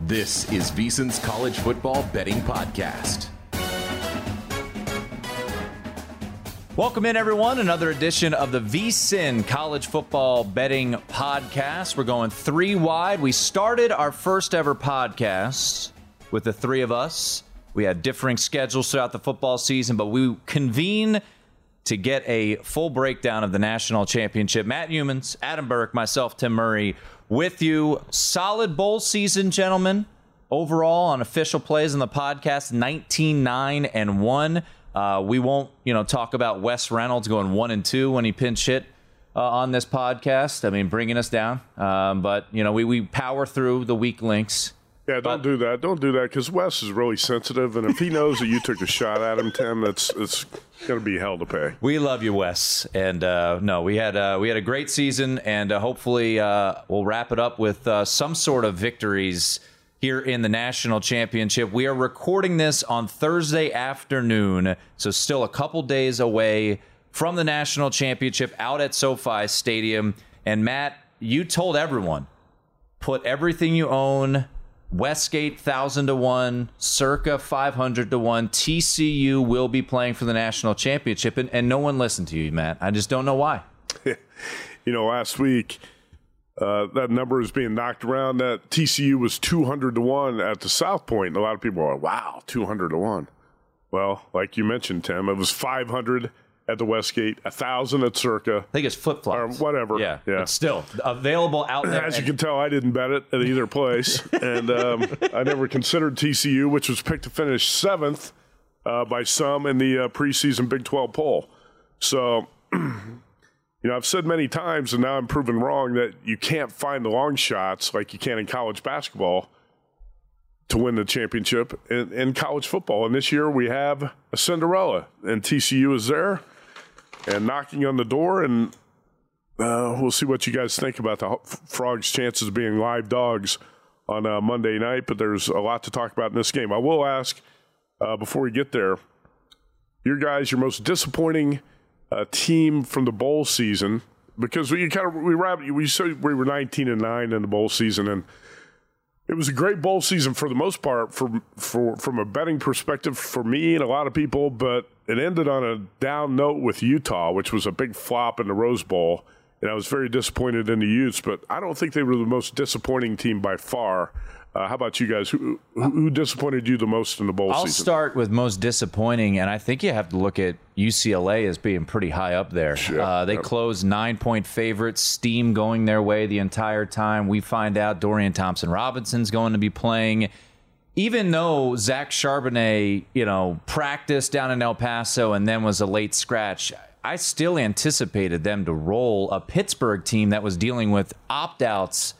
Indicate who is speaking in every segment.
Speaker 1: This is VSiN's College Football Betting Podcast.
Speaker 2: Welcome in, everyone. Another edition of the VSIN College Football Betting Podcast. We're going three wide. We started our first ever podcast with the three of us. We had differing schedules throughout the football season, but we convene to get a full breakdown of the national championship. Matt Youmans, Adam Burke, myself, Tim Murray, with you. Solid bowl season, gentlemen. Overall, on official plays in the podcast, 19 9 and 1. Uh, we won't, you know, talk about Wes Reynolds going one and two when he pinch hit uh, on this podcast. I mean, bringing us down. Um, but you know, we we power through the weak links.
Speaker 3: Yeah, don't
Speaker 2: But-
Speaker 3: do that. Don't do that because Wes is really sensitive, and if he knows that you took a shot at him, Tim, that's it's going to be hell to pay.
Speaker 2: We love you, Wes. And uh, no, we had uh, we had a great season, and uh, hopefully uh, we'll wrap it up with uh, some sort of victories here in the national championship. We are recording this on Thursday afternoon, so still a couple days away from the national championship out at SoFi Stadium. And Matt, you told everyone put everything you own. Westgate thousand to one, circa five hundred to one. TCU will be playing for the national championship, and, and no one listened to you, Matt. I just don't know why.
Speaker 3: You know, last week uh, that number is being knocked around. That TCU was two hundred to one at the South Point, and a lot of people are, "Wow, two hundred to one." Well, like you mentioned, Tim, it was five hundred at the Westgate, a thousand at Circa,
Speaker 2: I think it's flip flops or
Speaker 3: whatever.
Speaker 2: Yeah,
Speaker 3: yeah.
Speaker 2: but still available out there.
Speaker 3: As you can tell, I didn't bet it at either place, and um, I never considered TCU, which was picked to finish seventh uh, by some in the uh, preseason Big 12 poll. So, you know, I've said many times, and now I'm proven wrong that you can't find the long shots like you can in college basketball to win the championship in, in college football. And this year we have a Cinderella, and TCU is there and knocking on the door, and uh, we'll see what you guys think about the Frogs' chances of being live dogs on uh, Monday night. But there's a lot to talk about in this game. I will ask uh, before we get there, your guys, your most disappointing uh, team from the bowl season, because we kind of we we said we were 19 and nine in the bowl season, and it was a great bowl season for the most part for, for from a betting perspective for me and a lot of people, but it ended on a down note with Utah, which was a big flop in the Rose Bowl, and I was very disappointed in the Utes. But I don't think they were the most disappointing team by far Uh, how about you guys? Who, who, disappointed you the most in the bowl
Speaker 2: I'll
Speaker 3: season?
Speaker 2: start with most disappointing, and I think you have to look at UCLA as being pretty high up there. Uh, they closed nine point favorites, steam going their way the entire time. We find out Dorian Thompson Robinson's going to be playing. Even though Zach Charbonnet, you know, practiced down in El Paso and then was a late scratch, I still anticipated them to roll a Pittsburgh team that was dealing with opt outs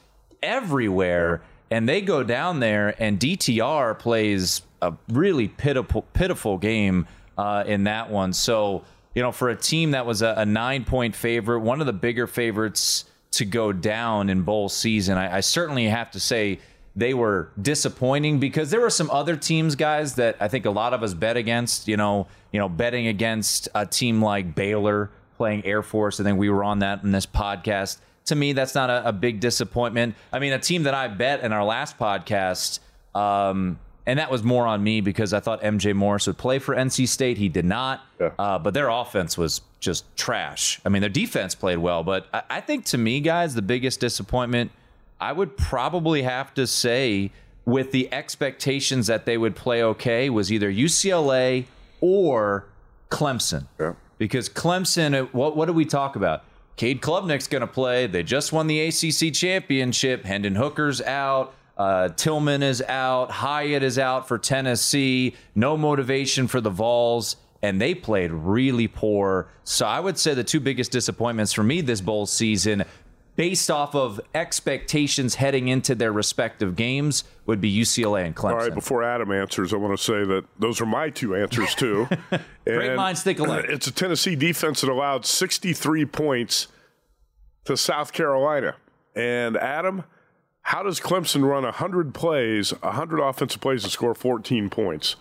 Speaker 2: everywhere. And they go down there, and DTR plays a really pitiful, pitiful game uh, in that one. So, you know, for a team that was a, a nine point favorite, one of the bigger favorites to go down in bowl season, I, I certainly have to say they were disappointing because there were some other teams, guys, that I think a lot of us bet against. You know, you know, betting against a team like Baylor playing Air Force. I think we were on that in this podcast. To me, that's not a, a big disappointment. I mean, a team that I bet in our last podcast, um, and that was more on me because I thought MJ Morris would play for NC State. He did not,
Speaker 3: Yeah.
Speaker 2: uh, but their offense was just trash. I mean, their defense played well, but I, I think to me, guys, the biggest disappointment I would probably have to say, with the expectations that they would play okay, was either UCLA or Clemson.
Speaker 3: Yeah.
Speaker 2: Because Clemson, uh, what what do we talk about? Cade Klubnik's going to play. They just won the ACC championship. Hendon Hooker's out. Uh, Tillman is out. Hyatt is out for Tennessee. No motivation for the Vols. And they played really poor. So I would say the two biggest disappointments for me this bowl season, based off of expectations heading into their respective games, would be UCLA and Clemson.
Speaker 3: All right, before Adam answers, I want to say that those are my two answers too.
Speaker 2: Great minds think alike.
Speaker 3: It's a Tennessee defense that allowed 63 points to South Carolina. And Adam, how does Clemson run 100 plays, 100 offensive plays, and score 14 points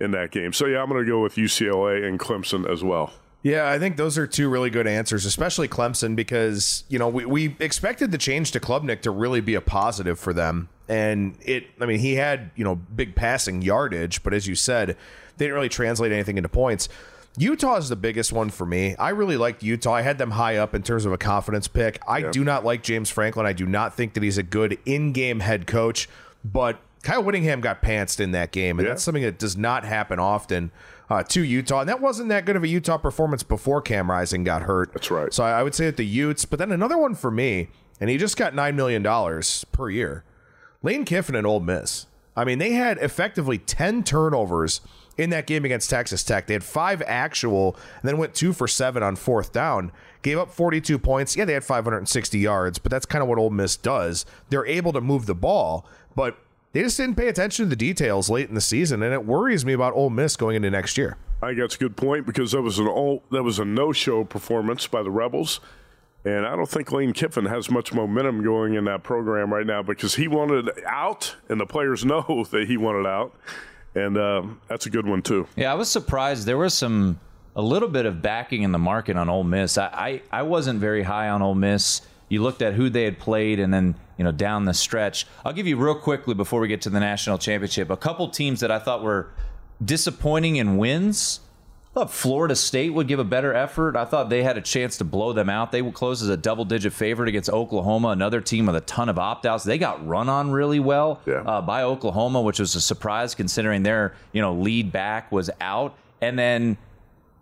Speaker 3: in that game? So yeah, I'm going to go with UCLA and Clemson as well.
Speaker 4: Yeah, I think those are two really good answers, especially Clemson, because you know we, we expected the change to Klubnik to really be a positive for them, and it. I mean, he had you know big passing yardage, but as you said, they didn't really translate anything into points. Utah is the biggest one for me. I really liked Utah. I had them high up in terms of a confidence pick. I do not like James Franklin. I do not think that he's a good in-game head coach, but Kyle Whittingham got pantsed in that game, and
Speaker 3: Yeah.
Speaker 4: that's something that does not happen often uh, to Utah. And that wasn't that good of a Utah performance before Cam Rising got hurt.
Speaker 3: That's right.
Speaker 4: So I, I would say that the Utes, but then another one for me, and he just got $9 million per year. Lane Kiffin and Ole Miss. I mean, they had effectively 10 turnovers in that game against Texas Tech. They had five actual and then went two for seven on fourth down. Gave up 42 points. Yeah, they had 560 yards, but that's kind of what Ole Miss does. They're able to move the ball, but they just didn't pay attention to the details late in the season, and it worries me about Ole Miss going into next year.
Speaker 3: I think that's a good point because that was an all, that was a no-show performance by the Rebels, and I don't think Lane Kiffin has much momentum going in that program right now because he wanted out, and the players know that he wanted out, and um, that's a good one too.
Speaker 2: Yeah, I was surprised. There was some a little bit of backing in the market on Ole Miss. I, I, I wasn't very high on Ole Miss. You looked at who they had played, and then you know down the stretch. I'll give you real quickly before we get to the national championship a couple teams that I thought were disappointing in wins. I thought Florida State would give a better effort. I thought they had a chance to blow them out. They would close as a double-digit favorite against Oklahoma, another team with a ton of opt-outs. They got run on really well
Speaker 3: Yeah.
Speaker 2: uh, by Oklahoma, which was a surprise considering their you know lead back was out. And then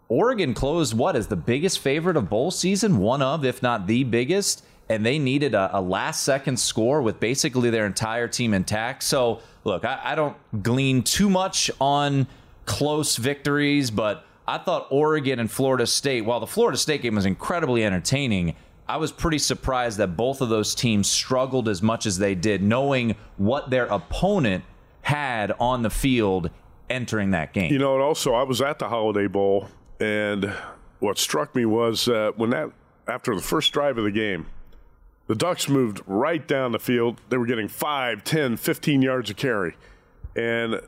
Speaker 2: Oregon closed what is the biggest favorite of bowl season, one of, if not the biggest, and they needed a, a last second score with basically their entire team intact. So, look, I, I don't glean too much on close victories, but I thought Oregon and Florida State, while the Florida State game was incredibly entertaining, I was pretty surprised that both of those teams struggled as much as they did, knowing what their opponent had on the field entering that game.
Speaker 3: You know, and also I was at the Holiday Bowl, and what struck me was when that after the first drive of the game, the Ducks moved right down the field. They were getting 5, 10, 15 yards of carry. And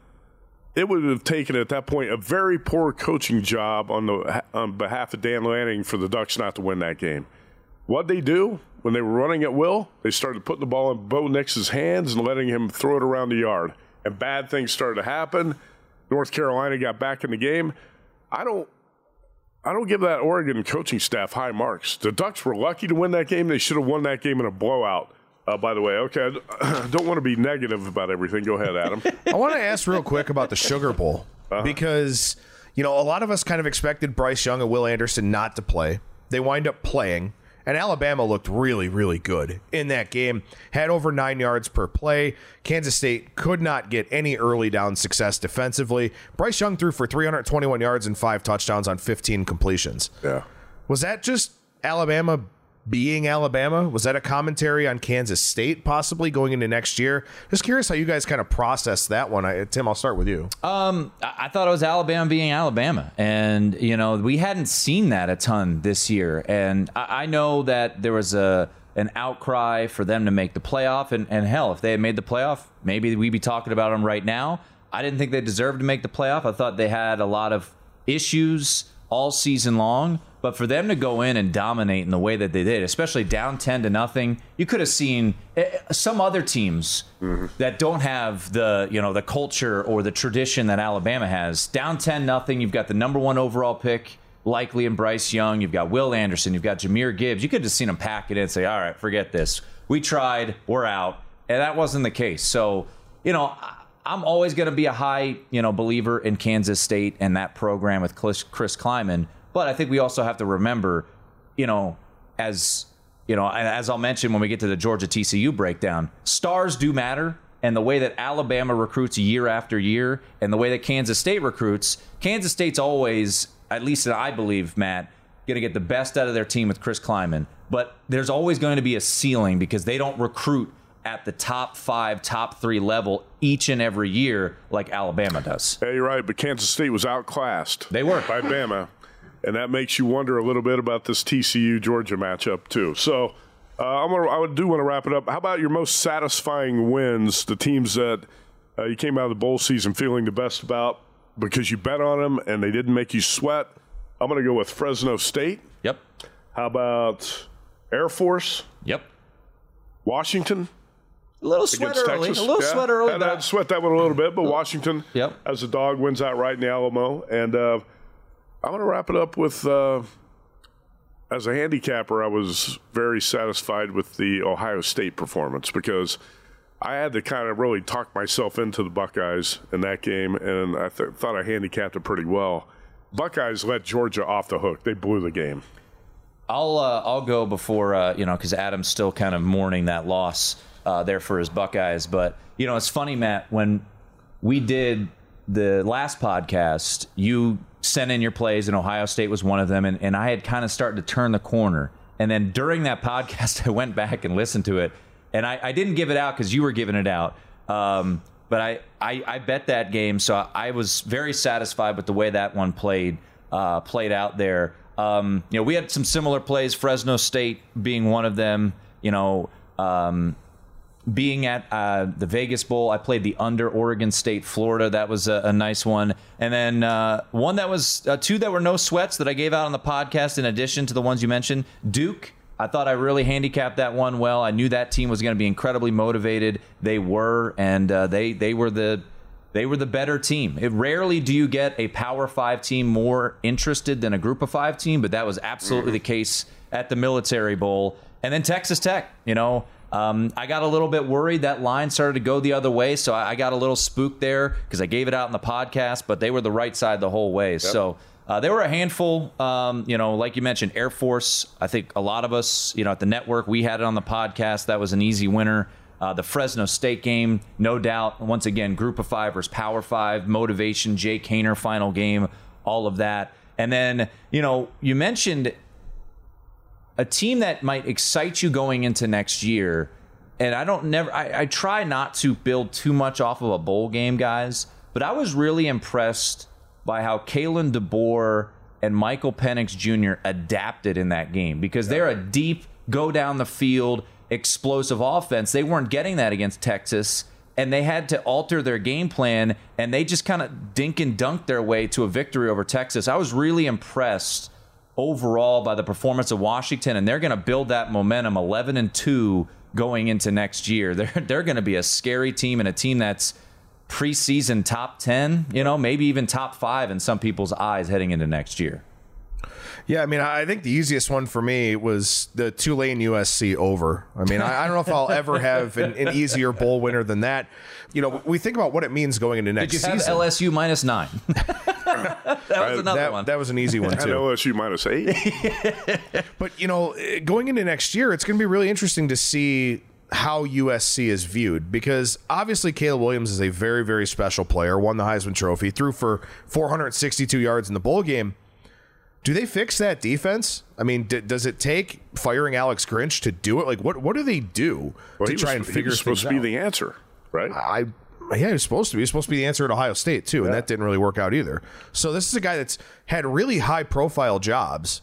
Speaker 3: it would have taken at that point a very poor coaching job on the on behalf of Dan Lanning for the Ducks not to win that game. What they do when they were running at will, they started putting the ball in Bo Nix's hands and letting him throw it around the yard. And bad things started to happen. North Carolina got back in the game. I don't I don't give that Oregon coaching staff high marks. The Ducks were lucky to win that game. They should have won that game in a blowout. Uh, by the way, okay, I don't want to be negative about everything. Go ahead, Adam.
Speaker 4: I want to ask real quick about the Sugar Bowl because you know a lot of us kind of expected Bryce Young and Will Anderson not to play. They wind up playing, and Alabama looked really, really good in that game. Had over nine yards per play. Kansas State could not get any early down success defensively. Bryce Young threw for 321 yards and five touchdowns on 15 completions.
Speaker 3: yeah.
Speaker 4: Was that just Alabama being Alabama? Was that a commentary on Kansas State possibly going into next year? Just curious how you guys kind of process that one. I, Tim, I'll start with you.
Speaker 2: Um, I I thought it was Alabama being Alabama. And, you know, we hadn't seen that a ton this year. And I, I know that there was a an outcry for them to make the playoff. And, and hell, if they had made the playoff, maybe we'd be talking about them right now. I didn't think they deserved to make the playoff. I thought they had a lot of issues all season long. But for them to go in and dominate in the way that they did, especially down 10 to nothing, you could have seen eh, some other teams that don't have the, you know, the culture or the tradition that Alabama has. Down 10 nothing, you've got the number 1 overall pick likely in Bryce Young, you've got Will Anderson, you've got Jahmyr Gibbs. You could have just seen them pack it in and say, "All right, forget this. We tried, we're out." And that wasn't the case. So, you know, I'm always going to be a high, you know, believer in Kansas State and that program with Chris, Chris Klieman. But I think we also have to remember, you know, as you know, as I'll mention when we get to the Georgia TCU breakdown, stars do matter. And the way that Alabama recruits year after year, and the way that Kansas State recruits, Kansas State's always, at least I believe, Matt, going to get the best out of their team with Chris Klieman. But there's always going to be a ceiling because they don't recruit at the top five, top three level each and every year like Alabama does.
Speaker 3: Yeah, you're right, but Kansas State was outclassed.
Speaker 2: They were.
Speaker 3: by Bama, and that makes you wonder a little bit about this TCU Georgia matchup too. So, uh, I'm gonna, I do want to wrap it up. How about your most satisfying wins? The teams that uh, you came out of the bowl season feeling the best about because you bet on them and they didn't make you sweat. I'm going to go with Fresno State.
Speaker 2: Yep.
Speaker 3: How about Air Force,
Speaker 2: Yep.
Speaker 3: Washington?
Speaker 2: A little sweat early.
Speaker 3: Texas.
Speaker 2: A little
Speaker 3: Yeah,
Speaker 2: sweat early.
Speaker 3: Had,
Speaker 2: but-
Speaker 3: had to sweat that one a little bit, but Washington,
Speaker 2: Yep.
Speaker 3: as a dog, wins out right in the Alamo. And uh, I'm going to wrap it up with uh, as a handicapper, I was very satisfied with the Ohio State performance because I had to kind of really talk myself into the Buckeyes in that game, and I th- thought I handicapped it pretty well. Buckeyes let Georgia off the hook. They blew the game.
Speaker 2: I'll uh, I'll go before uh, you know because Adam's still kind of mourning that loss uh, there for his Buckeyes. But you know it's funny, Matt, when we did the last podcast, you sent in your plays, and Ohio State was one of them, and, and I had kind of started to turn the corner. And then during that podcast, I went back and listened to it, and I, I didn't give it out because you were giving it out. Um, but I, I, I bet that game, so I, I was very satisfied with the way that one played uh, played out there. Um, you know, we had some similar plays. Fresno State being one of them. You know, um, being at uh, the Vegas Bowl, I played the under Oregon State, Florida. That was a, a nice one. And then uh, one that was uh, two that were no sweats that I gave out on the podcast, in addition to the ones you mentioned. Duke, I thought I really handicapped that one well. I knew that team was going to be incredibly motivated. They were, and uh, they they were the they were the better team. It rarely do you get a Power Five team more interested than a Group of Five team, but that was absolutely the case at the Military Bowl. And then Texas Tech, you know, um, I got a little bit worried that line started to go the other way, so I, I got a little spooked there because I gave it out in the podcast, but they were the right side the whole way. So. Uh, there were a handful, um, you know, like you mentioned, Air Force. I think a lot of us, you know, at the network, we had it on the podcast. That was an easy winner. Uh, the Fresno State game, no doubt. Once again, group of five versus power five, motivation, Jake Haener final game, all of that. And then, you know, you mentioned a team that might excite you going into next year. And I don't never, I, I try not to build too much off of a bowl game, guys, but I was really impressed by how Kalen DeBoer and Michael Penix Jr. adapted in that game because they're a deep, go down the field, explosive offense. They weren't getting that against Texas, and they had to alter their game plan, and they just kind of dink and dunk their way to a victory over Texas. I was really impressed overall by the performance of Washington, and they're going to build that momentum 11 and 2 going into next year. They're, they're going to be a scary team and a team that's preseason top 10, you know, maybe even top five in some people's eyes heading into next year.
Speaker 4: Yeah, I mean, I think the easiest one for me was the Tulane USC over. I mean, I, I don't know if I'll ever have an, an, easier bowl winner than that. You know, we think about what it means going into next
Speaker 2: season. Did you have
Speaker 4: season.
Speaker 2: LSU minus nine? that was another
Speaker 4: that,
Speaker 2: one.
Speaker 4: That was an easy one too.
Speaker 3: LSU minus eight.
Speaker 4: but you know, eh, going into next year, it's going to be really interesting to see how USC is viewed because obviously Caleb Williams is a very, very special player. Won the Heisman Trophy, threw for 462 yards in the bowl game do they fix that defense? I mean, d- does it take firing Alex Grinch to do it? Like, what what do they do
Speaker 3: well,
Speaker 4: to try
Speaker 3: was,
Speaker 4: and figure?
Speaker 3: He was supposed to
Speaker 4: be
Speaker 3: the answer, right?
Speaker 4: I yeah, he was supposed to be. He was supposed to be the answer at Ohio State too, and that didn't really work out either. So this is a guy that's had really high profile jobs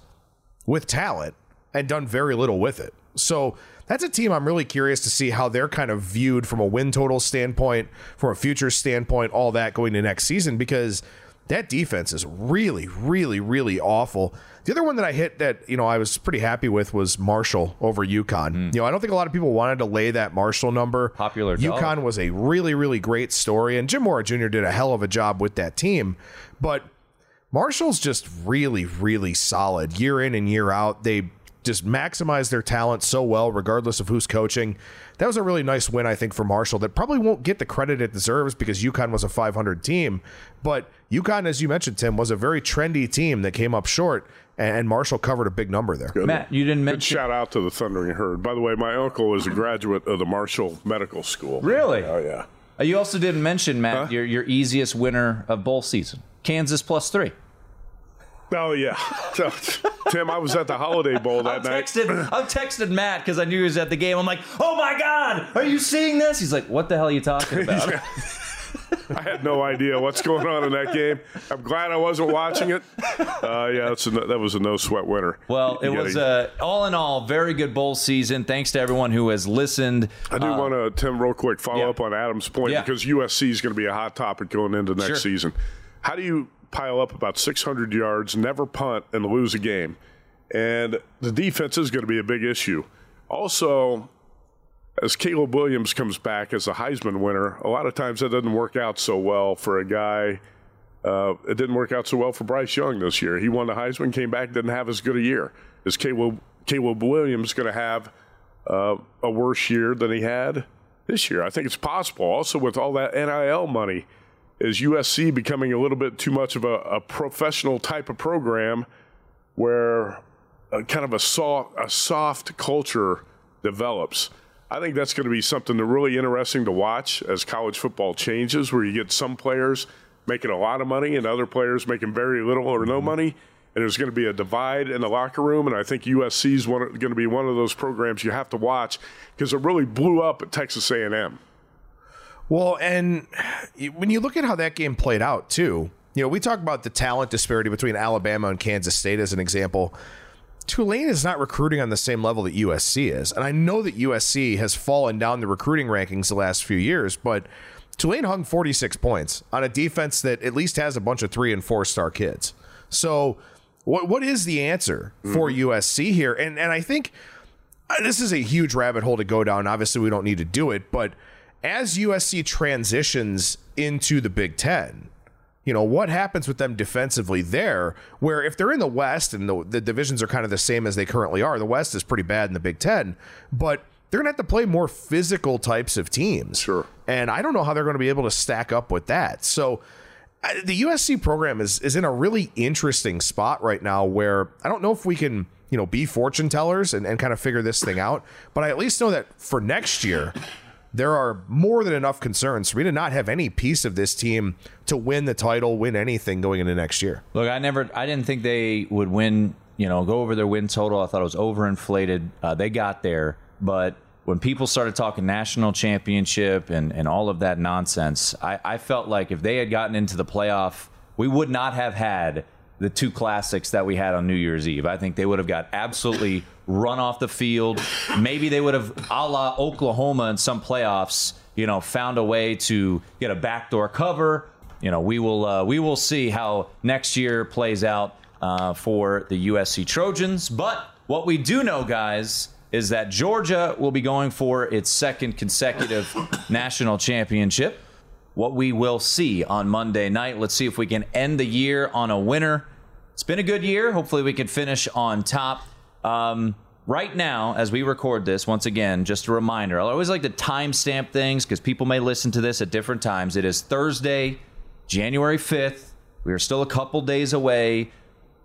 Speaker 4: with talent and done very little with it. So that's a team I'm really curious to see how they're kind of viewed from a win total standpoint, from a future standpoint, all that going to next season because that defense is really, really, really awful. The other one that I hit that you know I was pretty happy with was Marshall over UConn. Mm. You know I don't think a lot of people wanted to lay that Marshall number.
Speaker 2: Popular.
Speaker 4: UConn was a really, really great story, and Jim Mora Jr. did a hell of a job with that team. But Marshall's just really, really solid year in and year out. They just maximize their talent so well, regardless of who's coaching. That was a really nice win, I think, for Marshall that probably won't get the credit it deserves because UConn was a 500 team. But UConn, as you mentioned, Tim, was a very trendy team that came up short, and Marshall covered a big number there.
Speaker 2: Good. Matt, you didn't mention.
Speaker 3: Good shout out to the Thundering Herd. By the way, my uncle is a graduate of the Marshall Medical School.
Speaker 2: Really?
Speaker 3: Oh, yeah.
Speaker 2: Uh, you also didn't mention, Matt, huh? your, your easiest winner of bowl season Kansas plus three.
Speaker 3: Oh yeah, so, Tim. I was at the Holiday Bowl that
Speaker 2: I'm
Speaker 3: night.
Speaker 2: I'm texted Matt because I knew he was at the game. I'm like, "Oh my God, are you seeing this?" He's like, "What the hell are you talking about?"
Speaker 3: I had no idea what's going on in that game. I'm glad I wasn't watching it. Uh, yeah, a, that was a no sweat winner.
Speaker 2: Well, it was uh, all in all very good bowl season. Thanks to everyone who has listened.
Speaker 3: I do
Speaker 2: uh,
Speaker 3: want to Tim real quick follow yeah. up on Adam's point
Speaker 2: yeah.
Speaker 3: because USC is going to be a hot topic going into next
Speaker 2: sure.
Speaker 3: season. How do you pile up about 600 yards, never punt, and lose a game. And the defense is going to be a big issue. Also, as Caleb Williams comes back as a Heisman winner, a lot of times that doesn't work out so well for a guy. Uh, it didn't work out so well for Bryce Young this year. He won the Heisman, came back, didn't have as good a year. Is Caleb, Caleb Williams going to have uh, a worse year than he had this year? I think it's possible. Also, with all that NIL money is USC becoming a little bit too much of a, a professional type of program where a, kind of a soft, a soft culture develops. I think that's going to be something that really interesting to watch as college football changes, where you get some players making a lot of money and other players making very little or no mm-hmm. money. And there's going to be a divide in the locker room, and I think USC is going to be one of those programs you have to watch because it really blew up at Texas A&M.
Speaker 4: Well, and when you look at how that game played out, too, you know, we talk about the talent disparity between Alabama and Kansas State as an example. Tulane is not recruiting on the same level that USC is. And I know that USC has fallen down the recruiting rankings the last few years, but Tulane hung 46 points on a defense that at least has a bunch of three and four star kids. So, what what is the answer for mm-hmm. USC here? And and I think uh, this is a huge rabbit hole to go down. Obviously, we don't need to do it, but as USC transitions into the Big Ten, you know, what happens with them defensively there? Where if they're in the West and the, the divisions are kind of the same as they currently are, the West is pretty bad in the Big Ten, but they're going to have to play more physical types of teams.
Speaker 3: Sure.
Speaker 4: And I don't know how they're going to be able to stack up with that. So uh, the USC program is is in a really interesting spot right now where I don't know if we can, you know, be fortune tellers and, and kind of figure this thing out. But I at least know that for next year, there are more than enough concerns for me to not have any piece of this team to win the title, win anything going into next year.
Speaker 2: Look, I never, I didn't think they would win. You know, go over their win total. I thought it was overinflated. Uh, they got there, but when people started talking national championship and, and all of that nonsense, I, I felt like if they had gotten into the playoff, we would not have had the two classics that we had on New Year's Eve. I think they would have got absolutely run off the field. Maybe they would have, a la Oklahoma in some playoffs, you know, found a way to get a backdoor cover. You know, we will uh, we will see how next year plays out uh, for the USC Trojans. But what we do know, guys, is that Georgia will be going for its second consecutive national championship. What we will see on Monday night. Let's see if we can end the year on a winner it's been a good year. Hopefully, we can finish on top. Um, right now, as we record this, once again, just a reminder I always like to timestamp things because people may listen to this at different times. It is Thursday, January 5th. We are still a couple days away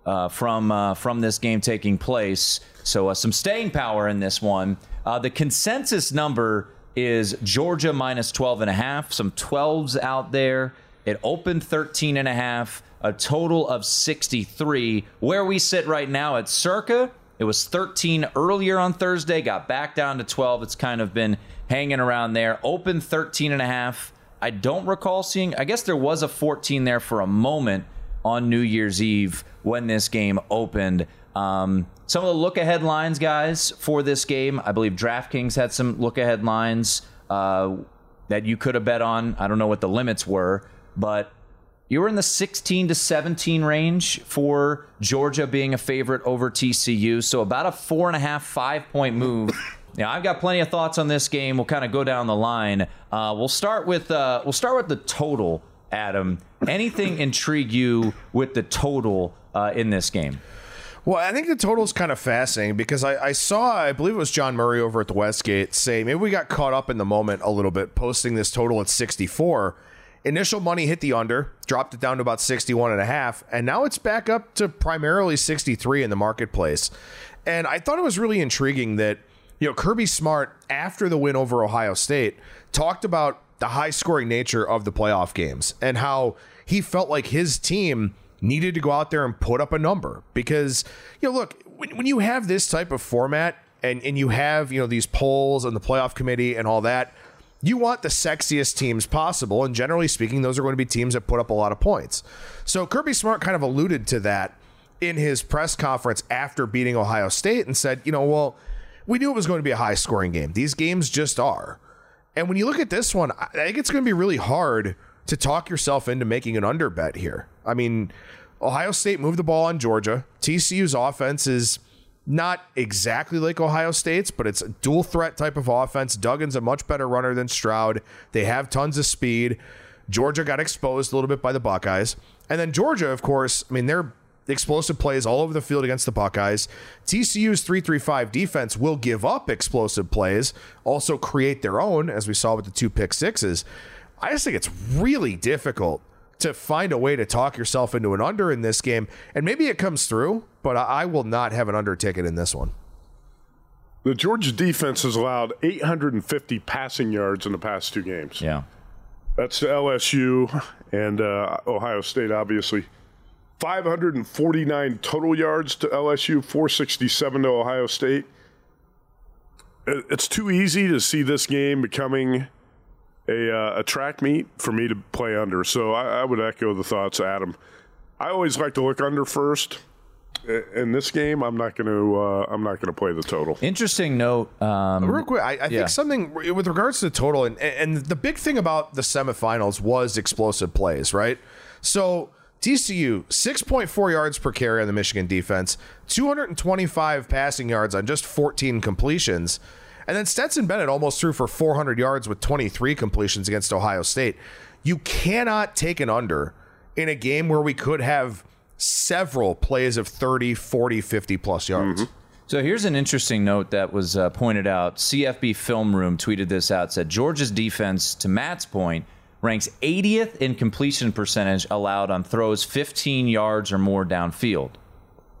Speaker 2: uh, from uh, from this game taking place. So uh, some staying power in this one. Uh, the consensus number is Georgia minus 12 and a half. Some 12s out there. It opened 13 and a half. A total of 63. Where we sit right now at circa, it was 13 earlier on Thursday. Got back down to 12. It's kind of been hanging around there. Open 13 and a half. I don't recall seeing. I guess there was a 14 there for a moment on New Year's Eve when this game opened. Um, some of the look ahead lines, guys, for this game. I believe DraftKings had some look ahead lines uh, that you could have bet on. I don't know what the limits were, but you were in the 16 to 17 range for Georgia being a favorite over TCU. So about a four and a half, five point move. Now I've got plenty of thoughts on this game. We'll kind of go down the line. Uh, we'll start with uh, we'll start with the total. Adam, anything intrigue you with the total uh, in this game?
Speaker 4: Well, I think the total is kind of fascinating because I, I, saw, I believe it was John Murray over at the Westgate say maybe we got caught up in the moment a little bit, posting this total at 64. Initial money hit the under, dropped it down to about 61 and a half, and now it's back up to primarily 63 in the marketplace. And I thought it was really intriguing that, you know, Kirby Smart, after the win over Ohio State, talked about the high scoring nature of the playoff games and how he felt like his team needed to go out there and put up a number because you know look when, when you have this type of format and and you have you know these polls and the playoff committee and all that you want the sexiest teams possible and generally speaking those are going to be teams that put up a lot of points so kirby smart kind of alluded to that in his press conference after beating ohio state and said you know well we knew it was going to be a high scoring game these games just are and when you look at this one, I think it's going to be really hard to talk yourself into making an under bet here. I mean, Ohio State moved the ball on Georgia. TCU's offense is not exactly like Ohio State's, but it's a dual threat type of offense. Duggan's a much better runner than Stroud. They have tons of speed. Georgia got exposed a little bit by the Buckeyes. And then Georgia, of course, I mean, they're explosive plays all over the field against the Buckeyes. TCU's 335 defense will give up explosive plays, also create their own, as we saw with the two pick sixes. I just think it's really difficult to find a way to talk yourself into an under in this game. And maybe it comes through, but I will not have an under ticket in this one.
Speaker 3: The Georgia defense has allowed 850 passing yards in the past two games.
Speaker 2: Yeah.
Speaker 3: That's to LSU and uh, Ohio State, obviously. 549 total yards to LSU, 467 to Ohio State. It's too easy to see this game becoming a, uh, a track meet for me to play under. So I, I would echo the thoughts, Adam. I always like to look under first in this game, I'm not going to uh, I'm not going to play the total.
Speaker 2: Interesting note. Um,
Speaker 4: Real quick, I, I yeah. think something with regards to the total, and and the big thing about the semifinals was explosive plays, right? So TCU, 6.4 yards per carry on the Michigan defense, 225 passing yards on just 14 completions. And then Stetson Bennett almost threw for 400 yards with 23 completions against Ohio State. You cannot take an under in a game where we could have several plays of 30, 40, 50 plus yards. Mm-hmm.
Speaker 2: So here's an interesting note that was uh, pointed out. CFB Film Room tweeted this out, said Georgia's defense, to Matt's point, ranks 80th in completion percentage allowed on throws 15 yards or more downfield.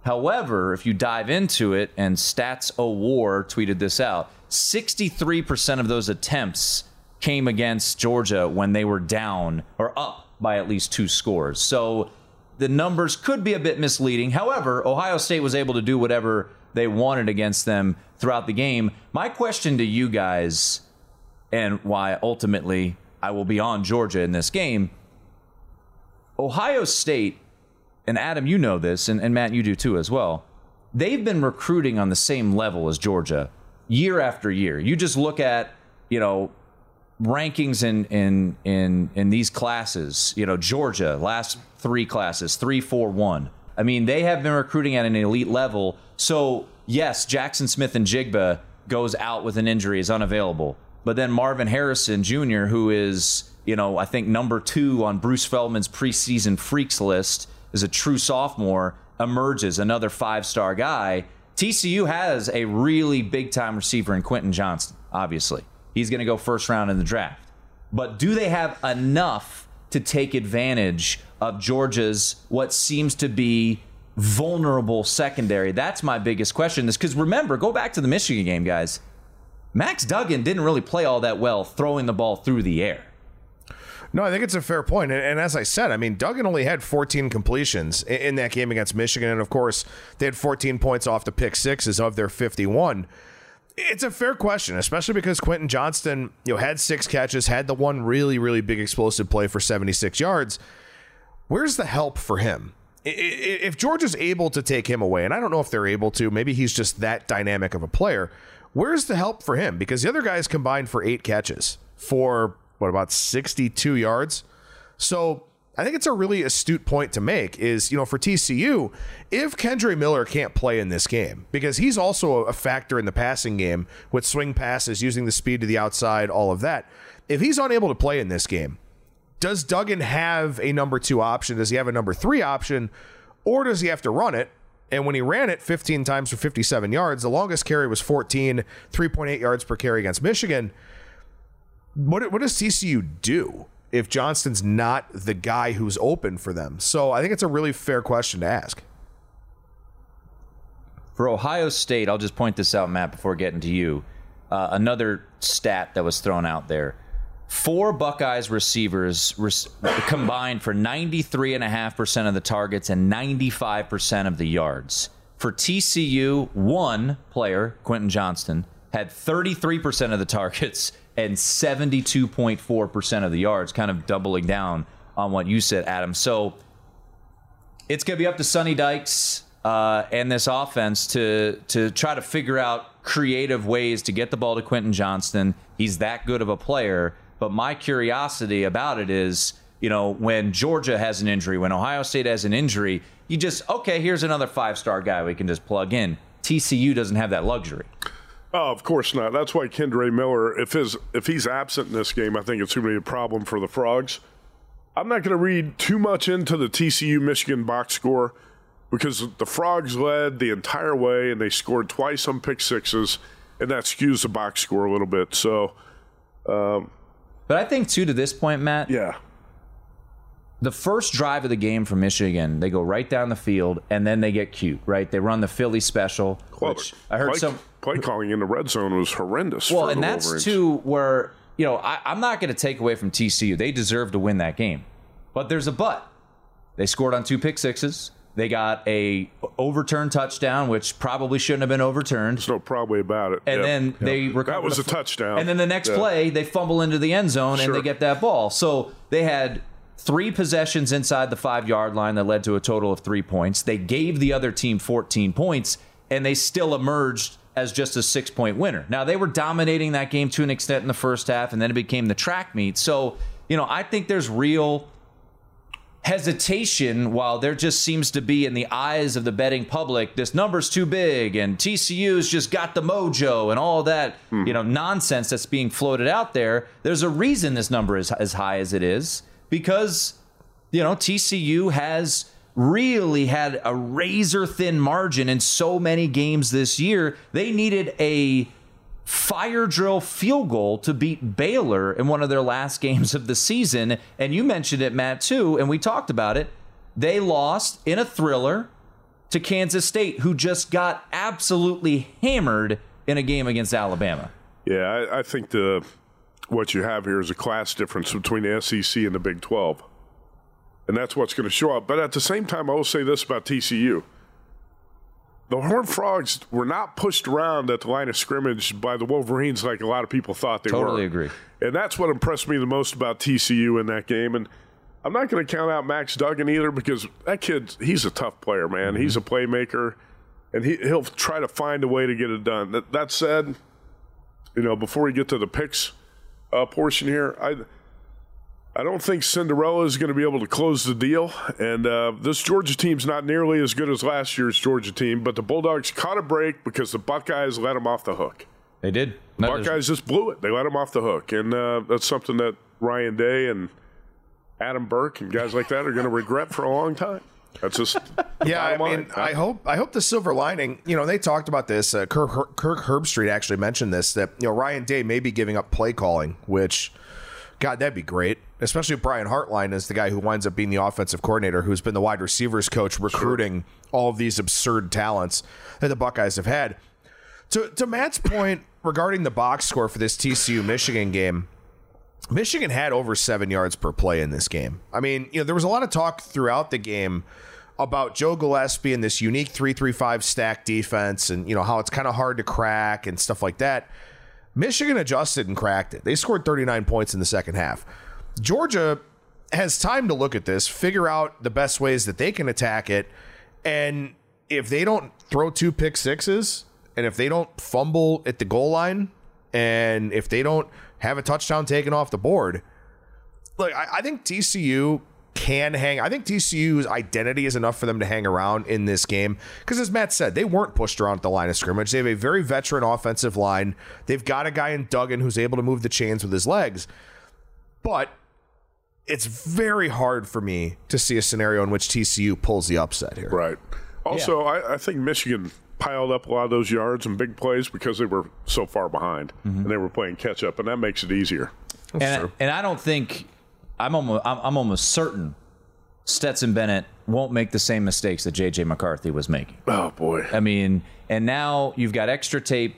Speaker 2: However, if you dive into it, and Stats O War tweeted this out, 63% of those attempts came against Georgia when they were down or up by at least two scores. So the numbers could be a bit misleading. However, Ohio State was able to do whatever they wanted against them throughout the game. My question to you guys, and why ultimately I will be on Georgia in this game. Ohio State, and Adam, you know this, and, and Matt, you do too as well. They've been recruiting on the same level as Georgia year after year. You just look at, you know, rankings in in in in these classes. You know, Georgia last three classes, three, four, one. I mean, they have been recruiting at an elite level. So yes, Jaxon Smith-Njigba goes out with an injury, is unavailable. But then Marvin Harrison Jr., who is, you know, I think number two on Bruce Feldman's preseason freaks list, is a true sophomore emerges, another five star guy, TCU has a really big time receiver in Quentin Johnston, obviously. He's going to go first round in the draft. But do they have enough to take advantage of Georgia's what seems to be vulnerable secondary? That's my biggest question. Is because remember, go back to the Michigan game, guys. Max Duggan didn't really play all that well throwing the ball through the air.
Speaker 4: No, I think it's a fair point. And, and as I said, I mean, Duggan only had 14 completions in, in, that game against Michigan. And of course, they had 14 points off the pick sixes of their 51. It's a fair question, especially because Quentin Johnston, you know, had six catches, had the one really, really big explosive play for 76 yards. Where's the help for him? If Georgia's able to take him away, and I don't know if they're able to, maybe he's just that dynamic of a player. Where's the help for him? Because the other guys combined for eight catches for what about 62 yards? So I think it's a really astute point to make is, you know, for TCU, if Kendre Miller can't play in this game, because he's also a factor in the passing game with swing passes, using the speed to the outside, all of that. If he's unable to play in this game, does Duggan have a number two option? Does he have a number three option? Or does he have to run it? And when he ran it 15 times for 57 yards, the longest carry was 14, 3.8 yards per carry against Michigan. What, what does TCU do if Johnston's not the guy who's open for them? So I think it's a really fair question to ask.
Speaker 2: For Ohio State, I'll just point this out, Matt, before getting to you. Uh, another stat that was thrown out there. Four Buckeyes receivers combined for 93.5% of the targets and 95% of the yards. For TCU, one player, Quentin Johnston, had 33% of the targets and 72.4% of the yards, kind of doubling down on what you said, Adam. So it's going to be up to Sonny Dykes uh, and this offense to to try to figure out creative ways to get the ball to Quentin Johnston. He's that good of a player. But my curiosity about it is, you know, when Georgia has an injury, when Ohio State has an injury, you just okay, here's another five star guy we can just plug in. TCU doesn't have that luxury.
Speaker 3: Oh, of course not. That's why Kendre Miller, if his if he's absent in this game, I think it's going to be a problem for the Frogs. I'm not going to read too much into the TCU Michigan box score because the Frogs led the entire way and they scored twice on pick sixes, and that skews the box score a little bit. So, um,
Speaker 2: but I think too to this point, Matt.
Speaker 3: Yeah.
Speaker 2: The first drive of the game for Michigan, they go right down the field and then they get cute, right? They run the Philly special, which I heard
Speaker 3: play,
Speaker 2: some
Speaker 3: play calling in the red zone was horrendous.
Speaker 2: Well, and that's Wolverines. too where you know I, I'm not going to take away from TCU; they deserve to win that game, but there's a but. They scored on two pick sixes. They got a overturned touchdown, which probably shouldn't have been overturned.
Speaker 3: There's no probably about it.
Speaker 2: And yep. then yep. they recover.
Speaker 3: That was
Speaker 2: the,
Speaker 3: a touchdown.
Speaker 2: And then the next yeah. play, they fumble into the end zone sure. and they get that ball. So they had three possessions inside the five yard line that led to a total of three points. They gave the other team 14 points, and they still emerged as just a six point winner. Now, they were dominating that game to an extent in the first half, and then it became the track meet. So, you know, I think there's real hesitation while there just seems to be in the eyes of the betting public this number's too big and TCU's just got the mojo and all that hmm. you know nonsense that's being floated out there there's a reason this number is as high as it is because you know TCU has really had a razor thin margin in so many games this year they needed a fire drill field goal to beat Baylor in one of their last games of the season. And you mentioned it, Matt, too, and we talked about it. They lost in a thriller to Kansas State, who just got absolutely hammered in a game against Alabama.
Speaker 3: Yeah, I, I think the what you have here is a class difference between the SEC and the Big 12. And that's what's going to show up. But at the same time, I will say this about TCU the Horned Frogs were not pushed around at the line of scrimmage by the Wolverines like a lot of people thought they
Speaker 2: totally
Speaker 3: were.
Speaker 2: Totally agree.
Speaker 3: And that's what impressed me the most about TCU in that game. And I'm not going to count out Max Duggan either because that kid, he's a tough player, man. Mm-hmm. He's a playmaker, and he, he'll try to find a way to get it done. That, that said, you know, before we get to the picks uh, portion here, I – I don't think Cinderella is going to be able to close the deal. And uh, this Georgia team's not nearly as good as last year's Georgia team, but the Bulldogs caught a break because the Buckeyes let them off the hook.
Speaker 2: They did.
Speaker 3: The Buckeyes just blew it. They let them off the hook. And uh, that's something that Ryan Day and Adam Burke and guys like that are going to regret for a long time. That's just
Speaker 4: Yeah, I mean,
Speaker 3: line.
Speaker 4: I hope I hope the silver lining. You know, they talked about this. Uh, Kirk, Her- Kirk Herbstreit actually mentioned this that you know Ryan Day may be giving up play calling, which, God, that'd be great. Especially if Brian Hartline is the guy who winds up being the offensive coordinator, who's been the wide receivers coach, recruiting all of these absurd talents that the Buckeyes have had. To to Matt's point regarding the box score for this TCU Michigan game. Michigan had over seven yards per play in this game. I mean, you know, there was a lot of talk throughout the game about Joe Gillespie and this unique 335 stack defense and, you know, how it's kind of hard to crack and stuff like that. Michigan adjusted and cracked it. They scored 39 points in the second half. Georgia has time to look at this, figure out the best ways that they can attack it. And if they don't throw two pick sixes, and if they don't fumble at the goal line, and if they don't have a touchdown taken off the board, look, I, I think TCU can hang. I think TCU's identity is enough for them to hang around in this game. Because as Matt said, they weren't pushed around at the line of scrimmage. They have a very veteran offensive line. They've got a guy in Duggan who's able to move the chains with his legs. But it's very hard for me to see a scenario in which TCU pulls the upset here.
Speaker 3: Right. Also, I, I think Michigan piled up a lot of those yards and big plays because they were so far behind
Speaker 2: Mm-hmm.
Speaker 3: and they were playing catch up, and that makes it easier.
Speaker 2: and, and I don't think I'm almost I'm, I'm almost certain Stetson Bennett won't make the same mistakes that JJ McCarthy was making.
Speaker 3: Oh boy.
Speaker 2: I mean, and now you've got extra tape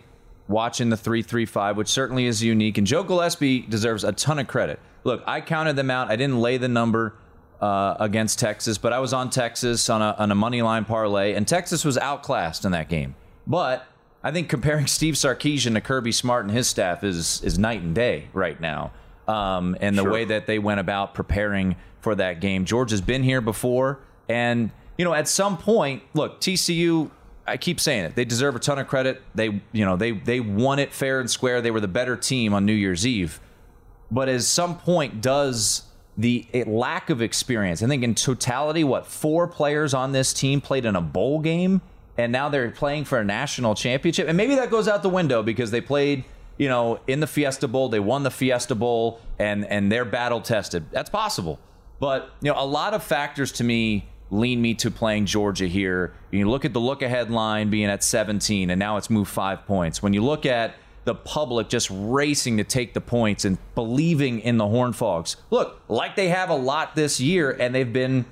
Speaker 2: watching the 335, which certainly is unique. And Joe Gillespie deserves a ton of credit. Look, I counted them out. I didn't lay the number uh, against Texas, but I was on Texas on a, on a money line parlay, and Texas was outclassed in that game. But I think comparing Steve Sarkisian to Kirby Smart and his staff is is night and day right now. Um, and the way that they went about preparing for that game. George has been here before, and you know, at some point, look, TCU. I keep saying it. They deserve a ton of credit. They, you know, they they won it fair and square. They were the better team on New Year's Eve. But at some point, does the lack of experience? I think in totality, what four players on this team played in a bowl game, and now they're playing for a national championship, and maybe that goes out the window because they played, you know, in the Fiesta Bowl, they won the Fiesta Bowl, and and they're battle tested. That's possible, but you know, a lot of factors to me lean me to playing Georgia here. You look at the look ahead line being at 17, and now it's moved five points. When you look at the public just racing to take the points and believing in the Horn Frogs. Look, like they have a lot this year, and they've been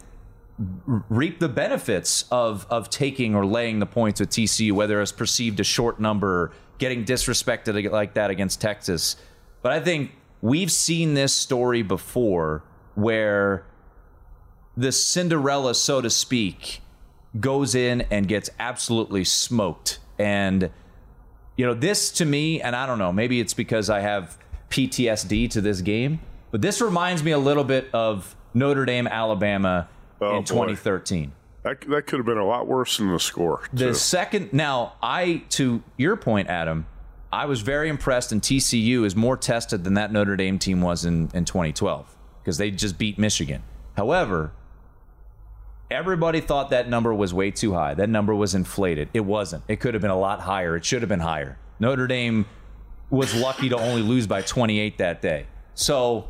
Speaker 2: reap the benefits of of taking or laying the points with TCU, whether it's perceived a short number, getting disrespected like that against Texas. But I think we've seen this story before, where the Cinderella, so to speak, goes in and gets absolutely smoked. And, you know, this to me, and I don't know, maybe it's because I have PTSD to this game, but this reminds me a little bit of Notre Dame, Alabama
Speaker 3: Oh,
Speaker 2: in
Speaker 3: boy.
Speaker 2: 2013.
Speaker 3: That, that could have been a lot worse than the score.
Speaker 2: The second, now, I, to your point, Adam, I was very impressed, and TCU is more tested than that Notre Dame team was in, in 2012 because they just beat Michigan. However, everybody thought that number was way too high. That number was inflated. It wasn't. It could have been a lot higher. It should have been higher. Notre Dame was lucky to only lose by 28 that day. So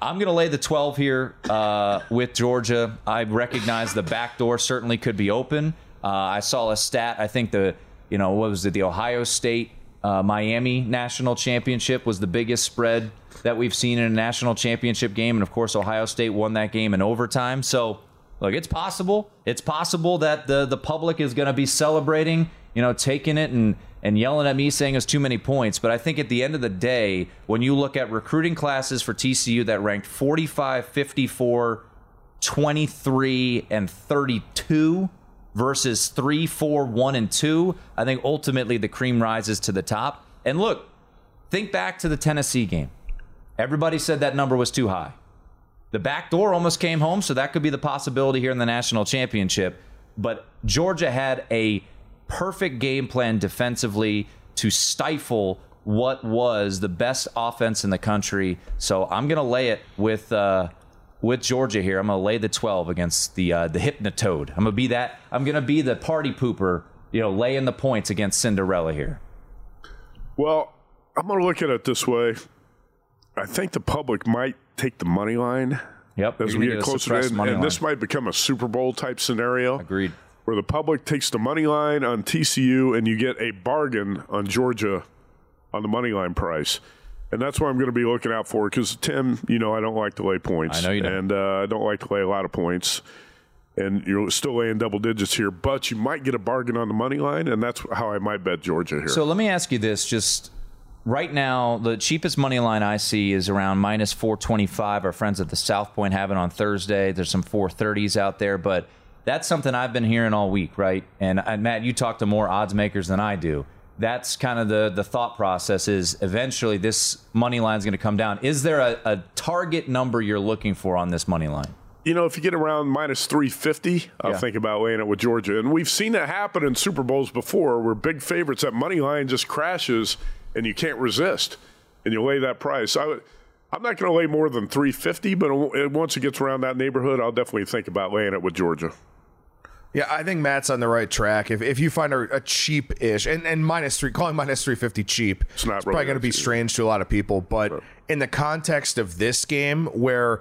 Speaker 2: I'm going to lay the 12 here uh, with Georgia. I recognize the back door certainly could be open. Uh, I saw a stat. I think the, you know, what was it? The Ohio State uh, Miami national championship was the biggest spread that we've seen in a national championship game. And of course, Ohio State won that game in overtime. So, look, it's possible. It's possible that the, the public is going to be celebrating, you know, taking it and, and yelling at me saying it's too many points. But I think at the end of the day, when you look at recruiting classes for TCU that ranked 45, 54, 23, and 32 versus 3, 4, 1, and 2, I think ultimately the cream rises to the top. And look, think back to the Tennessee game. Everybody said that number was too high. The back door almost came home, so that could be the possibility here in the national championship. But Georgia had a perfect game plan defensively to stifle what was the best offense in the country. So I'm going to lay it with uh, with Georgia here. I'm going to lay the 12 against the uh, the Hypnotoad. I'm going to be that. I'm going to be the party pooper. You know, laying the points against Cinderella here.
Speaker 3: Well, I'm going to look at it this way. I think the public might take the money line
Speaker 2: Yep.
Speaker 3: as we get closer in. And this might become a Super Bowl type scenario.
Speaker 2: Agreed.
Speaker 3: Where the public takes the money line on TCU and you get a bargain on Georgia on the money line price. And that's what I'm going to be looking out for because, Tim, you know, I don't like to lay points.
Speaker 2: I know you don't.
Speaker 3: And uh, I don't like to lay a lot of points. And you're still laying double digits here, but you might get a bargain on the money line, and that's how I might bet Georgia here.
Speaker 2: So let me ask you this: just right now, the cheapest money line I see is around minus four twenty five. Our friends at the South Point have it on Thursday. There's some four thirties out there, but that's something I've been hearing all week, right? And, and Matt, you talk to more odds makers than I do. That's kind of the the thought process. Is eventually this money line is going to come down. Is there a, a target number you're looking for on this money line?
Speaker 3: you know, if you get around minus 350, I'll
Speaker 2: Yeah.
Speaker 3: think about laying it with Georgia. And we've seen that happen in Super Bowls before where big favorites, that money line just crashes and you can't resist and you lay that price. I would, I'm not going to lay more than 350, but it- once it gets around that neighborhood, I'll definitely think about laying it with Georgia.
Speaker 4: Yeah, I think Matt's on the right track. If if you find a, a cheap ish and, and minus three, calling minus three fifty cheap,
Speaker 3: It's not
Speaker 4: probably
Speaker 3: really
Speaker 4: going to be strange to a lot of people. But in the context of this game, where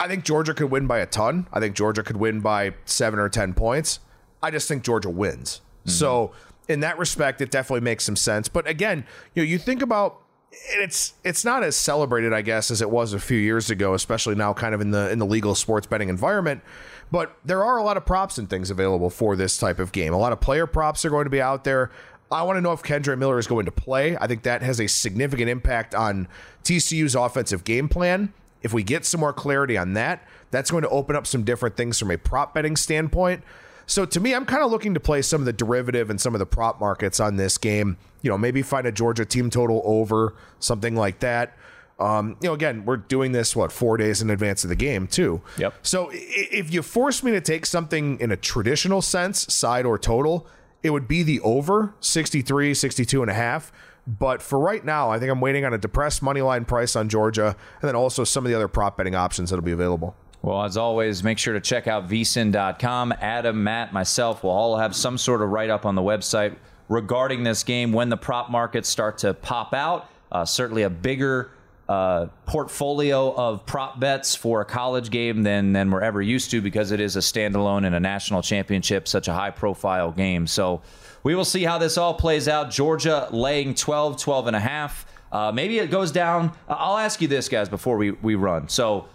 Speaker 4: I think Georgia could win by a ton, I think Georgia could win by seven or ten points. I just think Georgia wins. Mm-hmm. So in that respect, it definitely makes some sense. But again, you know, you think about it's it's not as celebrated, I guess, as it was a few years ago, especially now, kind of in the in the legal sports betting environment. But there are a lot of props and things available for this type of game. A lot of player props are going to be out there. I want to know if Kendre Miller is going to play. I think that has a significant impact on TCU's offensive game plan. If we get some more clarity on that, that's going to open up some different things from a prop betting standpoint. So to me, I'm kind of looking to play some of the derivative and some of the prop markets on this game. You know, maybe find a Georgia team total over something like that. Um, you know, again, we're doing this what four days in advance of the game too.
Speaker 2: Yep.
Speaker 4: So if you force me to take something in a traditional sense, side or total, it would be the over 63, 62 and a half. But for right now, I think I'm waiting on a depressed money line price on Georgia and then also some of the other prop betting options that'll be available.
Speaker 2: Well, as always, make sure to check out vsin.com. Adam, Matt, myself will all have some sort of write up on the website regarding this game when the prop markets start to pop out. Uh, certainly a bigger uh, portfolio of prop bets for a college game than, than we're ever used to because it is a standalone in a national championship, such a high profile game. So we will see how this all plays out. Georgia laying 12, 12 and a half. Uh, maybe it goes down. I'll ask you this, guys, before we, we run. So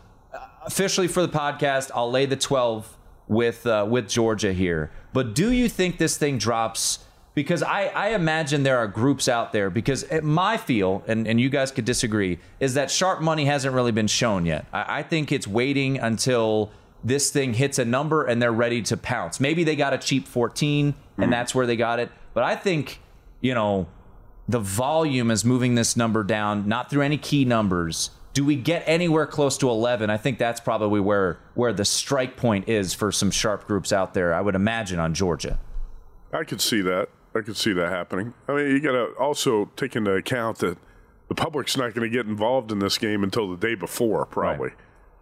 Speaker 2: officially for the podcast, I'll lay the 12 with uh, with Georgia here. But do you think this thing drops? Because I, I imagine there are groups out there. Because my feel, and, and you guys could disagree, is that sharp money hasn't really been shown yet. I, I think it's waiting until this thing hits a number and they're ready to pounce. Maybe they got a cheap 14 and that's where they got it. But I think, you know, the volume is moving this number down, not through any key numbers. Do we get anywhere close to 11? I think that's probably where where the strike point is for some sharp groups out there. I would imagine on Georgia.
Speaker 3: I could see that. I could see that happening. I mean, you got to also take into account that the public's not going to get involved in this game until the day before, probably. right.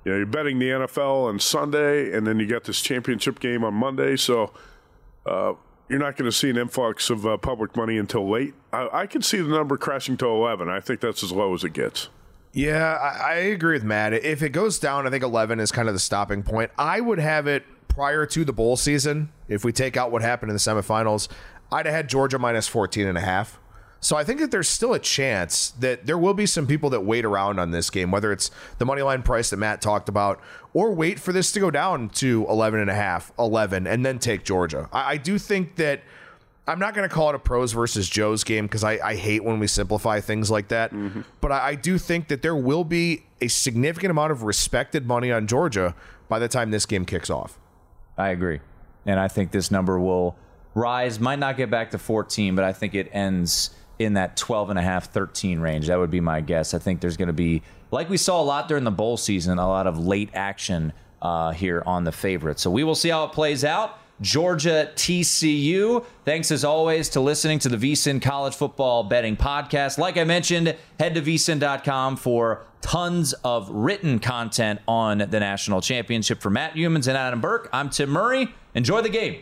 Speaker 3: You know, you're betting the NFL on Sunday, and then you got this championship game on Monday, so uh, you're not going to see an influx of uh, public money until late. I, I could see the number crashing to 11. I think that's as low as it gets.
Speaker 4: Yeah, I, I agree with Matt. If it goes down, I think 11 is kind of the stopping point. I would have it prior to the bowl season. If we take out what happened in the semifinals, I'd have had Georgia minus 14 and a half. So I think that there's still a chance that there will be some people that wait around on this game, whether it's the money line price that Matt talked about, or wait for this to go down to 11 and a half, 11, and then take Georgia. I, I do think that I'm not going to call it a pros versus Joe's game because I, I hate when we simplify things like that. But I, I do think that there will be a significant amount of respected money on Georgia by the time this game kicks off.
Speaker 2: I agree. And I think this number will rise, might not get back to 14, but I think it ends in that 12 and a half, 13 range. That would be my guess. I think there's going to be, like we saw a lot during the bowl season, a lot of late action uh, here on the favorite. So we will see how it plays out. Georgia TCU. Thanks as always to listening to the VSIN College Football Betting Podcast. Like I mentioned, head to vsin.com for tons of written content on the national championship. For Matt Youmans and Adam Burke, I'm Tim Murray. Enjoy the game.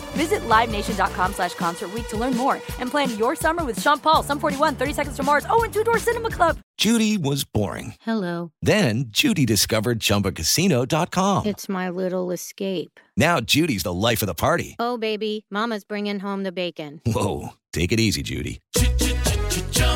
Speaker 5: Visit LiveNation.com slash Concert Week to learn more and plan your summer with Sean Paul, Sum 41, 30 Seconds to Mars, oh, and Two Door Cinema Club.
Speaker 6: Judy was boring.
Speaker 7: Hello.
Speaker 6: Then Judy discovered ChumbaCasino.com.
Speaker 7: It's my little escape.
Speaker 6: Now Judy's the life of the party.
Speaker 7: Oh, baby, mama's bringing home the bacon.
Speaker 6: Whoa, take it easy, Judy.